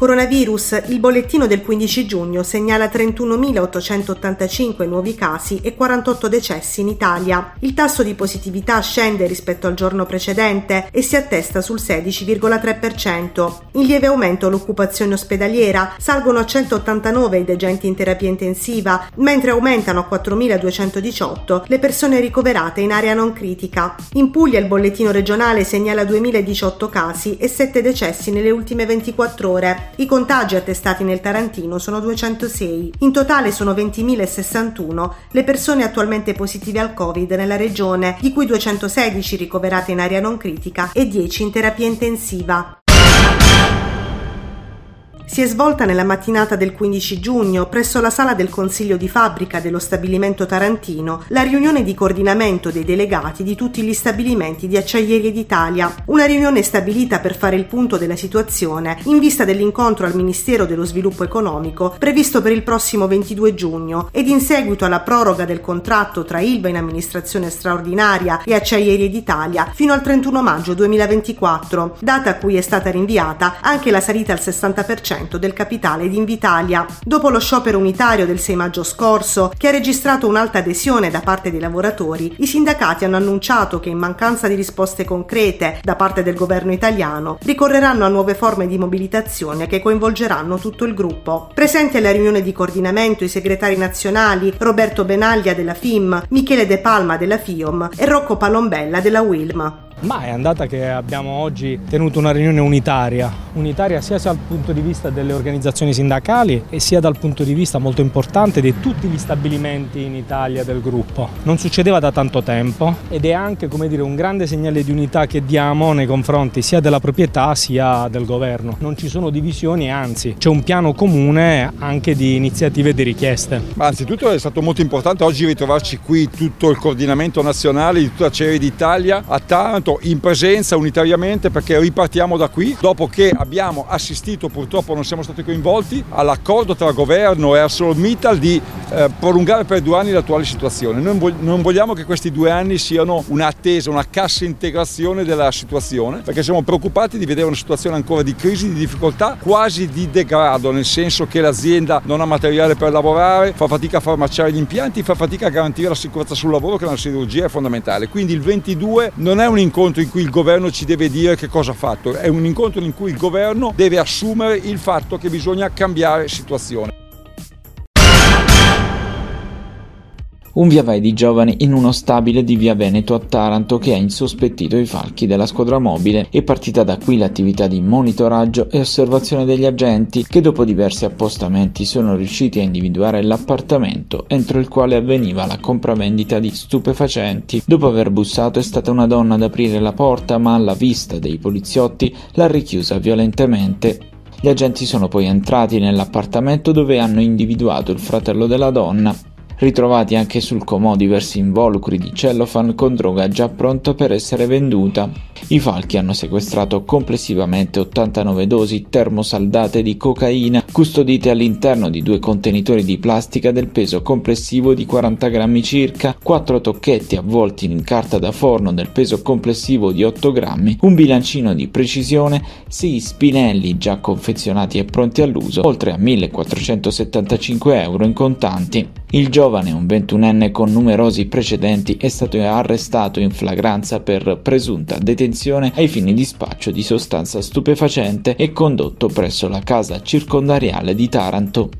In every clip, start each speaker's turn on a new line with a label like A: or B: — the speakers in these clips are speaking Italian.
A: Coronavirus, il bollettino del 15 giugno segnala 31.885 nuovi casi e 48 decessi in Italia. Il tasso di positività scende rispetto al giorno precedente e si attesta sul 16,3%. In lieve aumento l'occupazione ospedaliera, salgono a 189 i degenti in terapia intensiva, mentre aumentano a 4.218 le persone ricoverate in area non critica. In Puglia il bollettino regionale segnala 2.018 casi e 7 decessi nelle ultime 24 ore. I contagi attestati nel Tarantino sono 206. In totale sono 20.061 le persone attualmente positive al Covid nella regione, di cui 216 ricoverate in area non critica e 10 in terapia intensiva si è svolta nella mattinata del 15 giugno presso la sala del Consiglio di fabbrica dello stabilimento tarantino la riunione di coordinamento dei delegati di tutti gli stabilimenti di Acciaierie d'Italia, una riunione stabilita per fare il punto della situazione in vista dell'incontro al Ministero dello Sviluppo Economico previsto per il prossimo 22 giugno ed in seguito alla proroga del contratto tra Ilva in amministrazione straordinaria e Acciaierie d'Italia fino al 31 maggio 2024, data a cui è stata rinviata anche la salita al 60% del capitale di Invitalia. Dopo lo sciopero unitario del 6 maggio scorso, che ha registrato un'alta adesione da parte dei lavoratori, i sindacati hanno annunciato che in mancanza di risposte concrete da parte del governo italiano, ricorreranno a nuove forme di mobilitazione che coinvolgeranno tutto il gruppo. Presenti alla riunione di coordinamento i segretari nazionali Roberto Benaglia della FIM, Michele De Palma della FIOM e Rocco Palombella della WILM.
B: Ma è andata che abbiamo oggi tenuto una riunione unitaria, unitaria sia dal punto di vista delle organizzazioni sindacali e sia dal punto di vista molto importante di tutti gli stabilimenti in Italia del gruppo. Non succedeva da tanto tempo ed è anche dire, un grande segnale di unità che diamo nei confronti sia della proprietà sia del governo. Non ci sono divisioni, anzi c'è un piano comune anche di iniziative e di richieste.
C: Ma anzitutto è stato molto importante oggi ritrovarci qui tutto il coordinamento nazionale di tutta Ceri d'Italia a Taranto voto in presenza unitariamente perché ripartiamo da qui dopo che abbiamo assistito, purtroppo non siamo stati coinvolti, all'accordo tra governo e ArcelorMittal di eh, prolungare per due anni l'attuale situazione. Noi non vogliamo che questi due anni siano un'attesa, una cassa integrazione della situazione perché siamo preoccupati di vedere una situazione ancora di crisi, di difficoltà, quasi di degrado, nel senso che l'azienda non ha materiale per lavorare, fa fatica a far marciare gli impianti, fa fatica a garantire la sicurezza sul lavoro che una chirurgia è fondamentale. Quindi il 22 non è un incontro incontro in cui il governo ci deve dire che cosa ha fatto, è un incontro in cui il governo deve assumere il fatto che bisogna cambiare situazione.
D: Un via vai di giovani in uno stabile di via Veneto a Taranto che ha insospettito i falchi della squadra mobile. E partita da qui l'attività di monitoraggio e osservazione degli agenti che dopo diversi appostamenti sono riusciti a individuare l'appartamento entro il quale avveniva la compravendita di stupefacenti. Dopo aver bussato è stata una donna ad aprire la porta ma alla vista dei poliziotti l'ha richiusa violentemente. Gli agenti sono poi entrati nell'appartamento dove hanno individuato il fratello della donna ritrovati anche sul comò diversi involucri di cellophane con droga già pronta per essere venduta. I falchi hanno sequestrato complessivamente 89 dosi termosaldate di cocaina custodite all'interno di due contenitori di plastica del peso complessivo di 40 grammi circa, 4 tocchetti avvolti in carta da forno del peso complessivo di 8 grammi, un bilancino di precisione, 6 spinelli già confezionati e pronti all'uso, oltre a 1475 euro in contanti. Il giovane, un ventunenne con numerosi precedenti, è stato arrestato in flagranza per presunta detenzione ai fini di spaccio di sostanza stupefacente e condotto presso la casa circondariale di Taranto.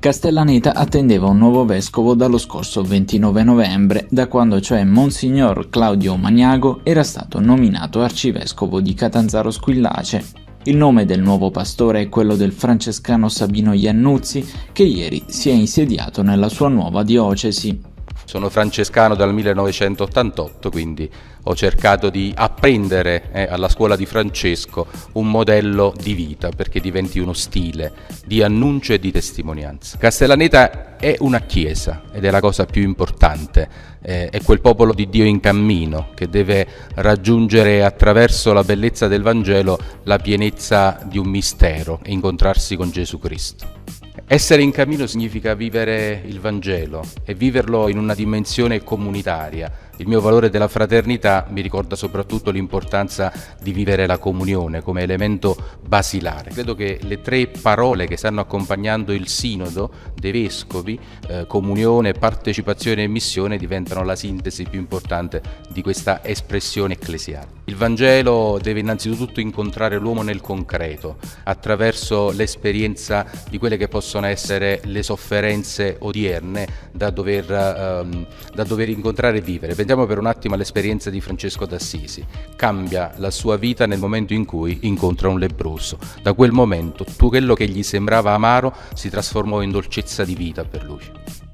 D: Castellaneta attendeva un nuovo vescovo dallo scorso 29 novembre, da quando cioè Monsignor Claudio Magnago era stato nominato arcivescovo di Catanzaro Squillace. Il nome del nuovo pastore è quello del francescano Sabino Iannuzzi, che ieri si è insediato nella sua nuova diocesi.
E: Sono francescano dal 1988, quindi ho cercato di apprendere eh, alla scuola di Francesco un modello di vita perché diventi uno stile di annuncio e di testimonianza. Castellaneta è una chiesa ed è la cosa più importante, eh, è quel popolo di Dio in cammino che deve raggiungere attraverso la bellezza del Vangelo la pienezza di un mistero e incontrarsi con Gesù Cristo Essere in cammino significa vivere il Vangelo e viverlo in una dimensione comunitaria il mio valore della fraternità mi ricorda soprattutto l'importanza di vivere la comunione come elemento basilare. Credo che le tre parole che stanno accompagnando il sinodo dei vescovi, eh, comunione, partecipazione e missione, diventano la sintesi più importante di questa espressione ecclesiale. Il Vangelo deve innanzitutto incontrare l'uomo nel concreto, attraverso l'esperienza di quelle che possono essere le sofferenze odierne da dover, ehm, da dover incontrare e vivere Prendiamo per un attimo l'esperienza di Francesco d'Assisi. Cambia la sua vita nel momento in cui incontra un lebroso. Da quel momento tutto quello che gli sembrava amaro si trasformò in dolcezza di vita per lui.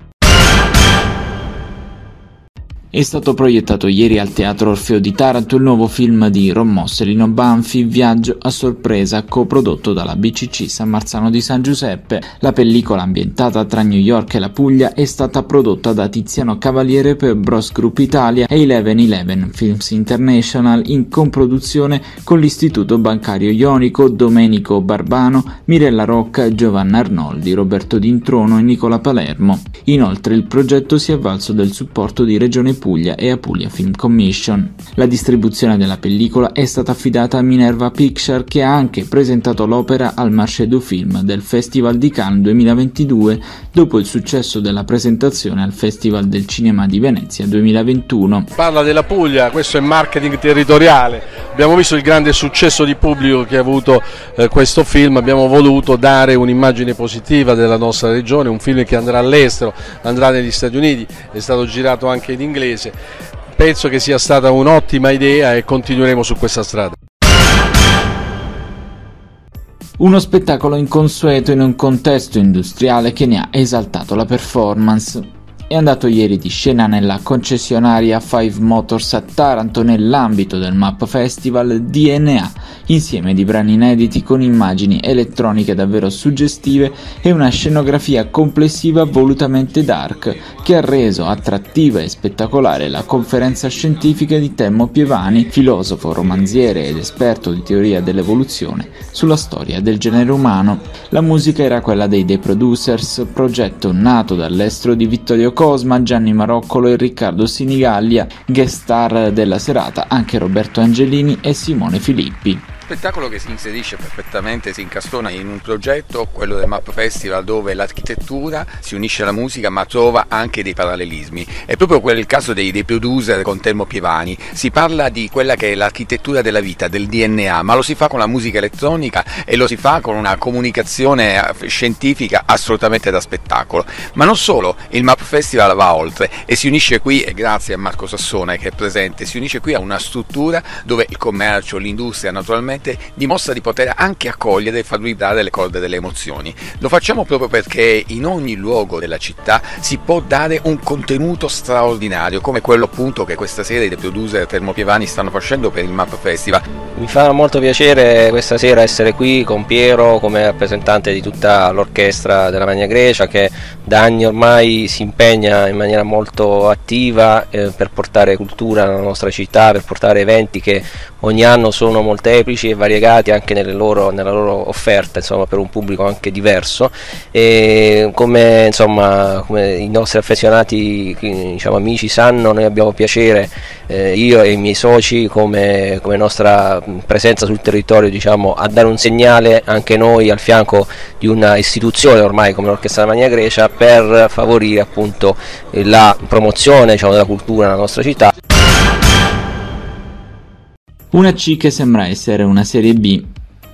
D: È stato proiettato ieri al Teatro Orfeo di Taranto il nuovo film di Ron Mosselino Banfi, Viaggio a sorpresa, coprodotto dalla BCC San Marzano di San Giuseppe. La pellicola ambientata tra New York e la Puglia è stata prodotta da Tiziano Cavaliere per Bros Group Italia e Eleven Eleven Films International in comproduzione con l'Istituto Bancario Ionico, Domenico Barbano, Mirella Rocca, Giovanna Arnoldi, Roberto D'introno e Nicola Palermo. Inoltre il progetto si è avvalso del supporto di Regione Puglia e Apulia Film Commission. La distribuzione della pellicola è stata affidata a Minerva Picture che ha anche presentato l'opera al Marché du Film del Festival di Cannes 2022 dopo il successo della presentazione al Festival del Cinema di Venezia 2021.
F: Parla della Puglia, questo è marketing territoriale. Abbiamo visto il grande successo di pubblico che ha avuto eh, questo film, abbiamo voluto dare un'immagine positiva della nostra regione, un film che andrà all'estero, andrà negli Stati Uniti, è stato girato anche in inglese inglese. Penso che sia stata un'ottima idea e continueremo su questa strada.
D: Uno spettacolo inconsueto in un contesto industriale che ne ha esaltato la performance è andato ieri di scena nella concessionaria Five Motors a Taranto nell'ambito del Map Festival DNA, insieme di brani inediti con immagini elettroniche davvero suggestive e una scenografia complessiva volutamente dark che ha reso attrattiva e spettacolare la conferenza scientifica di Temmo Pievani, filosofo, romanziere ed esperto di teoria dell'evoluzione, sulla storia del genere umano. La musica era quella dei The Producers, progetto nato dall'estero di Vittorio Cosma, Gianni Maroccolo e Riccardo Sinigallia, guest star della serata anche Roberto Angelini e Simone Filippi
G: spettacolo che si inserisce perfettamente, si incastona in un progetto, quello del Map Festival, dove l'architettura si unisce alla musica ma trova anche dei parallelismi. È proprio quel il caso dei, dei producer con Termo Pievani. Si parla di quella che è l'architettura della vita, del DNA, ma lo si fa con la musica elettronica e lo si fa con una comunicazione eh, scientifica assolutamente da spettacolo. Ma non solo, il Map Festival va oltre e si unisce qui, e grazie a Marco Sassone che è presente, si unisce qui a una struttura dove il commercio, l'industria naturalmente veramente dimostra di poter anche accogliere e far vibrare le corde delle emozioni. Lo facciamo proprio perché in ogni luogo della città si può dare un contenuto straordinario, come quello appunto che questa sera i producer Termopievani stanno facendo per il Map Festival.
H: Mi fa molto piacere questa sera essere qui con Piero come rappresentante di tutta l'orchestra della Magna Grecia che da anni ormai si impegna in maniera molto attiva eh, per portare cultura nella nostra città, per portare eventi che ogni anno sono molteplici e variegati anche loro, nella loro offerta insomma, per un pubblico anche diverso e come, insomma, come i nostri affezionati diciamo, amici sanno noi abbiamo piacere eh, io e i miei soci come, come nostra presenza sul territorio diciamo, a dare un segnale anche noi al fianco di una istituzione ormai come l'Orchestra Magna Grecia per favorire appunto la promozione diciamo, della cultura nella nostra città.
D: Una C che sembra essere una serie B.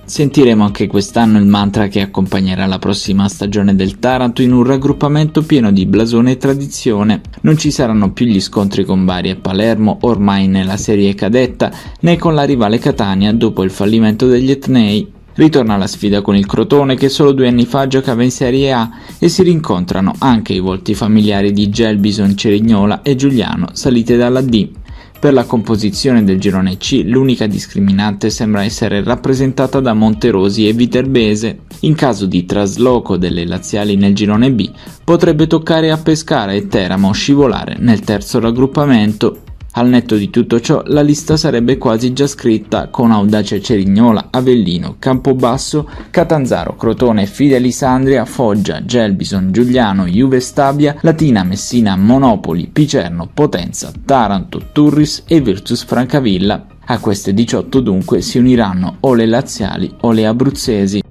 D: Sentiremo anche quest'anno il mantra che accompagnerà la prossima stagione del Taranto in un raggruppamento pieno di blasone e tradizione. Non ci saranno più gli scontri con Bari e Palermo, ormai nella serie cadetta, né con la rivale Catania dopo il fallimento degli Etnei. Ritorna la sfida con il Crotone che solo due anni fa giocava in Serie A e si rincontrano anche i volti familiari di Gelbison, Cerignola e Giuliano salite dalla D. Per la composizione del girone C l'unica discriminante sembra essere rappresentata da Monterosi e Viterbese. In caso di trasloco delle laziali nel girone B potrebbe toccare a Pescara e Teramo scivolare nel terzo raggruppamento. Al netto di tutto ciò, la lista sarebbe quasi già scritta con Audace Cerignola, Avellino, Campobasso, Catanzaro, Crotone, Fidelisandria, Foggia, Gelbison, Giuliano, Juve Stabia, Latina, Messina, Monopoli, Picerno, Potenza, Taranto, Turris e Virtus Francavilla. A queste 18 dunque si uniranno o le laziali o le abruzzesi.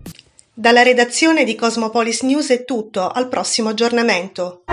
A: Dalla redazione di Cosmopolis News è tutto, al prossimo aggiornamento.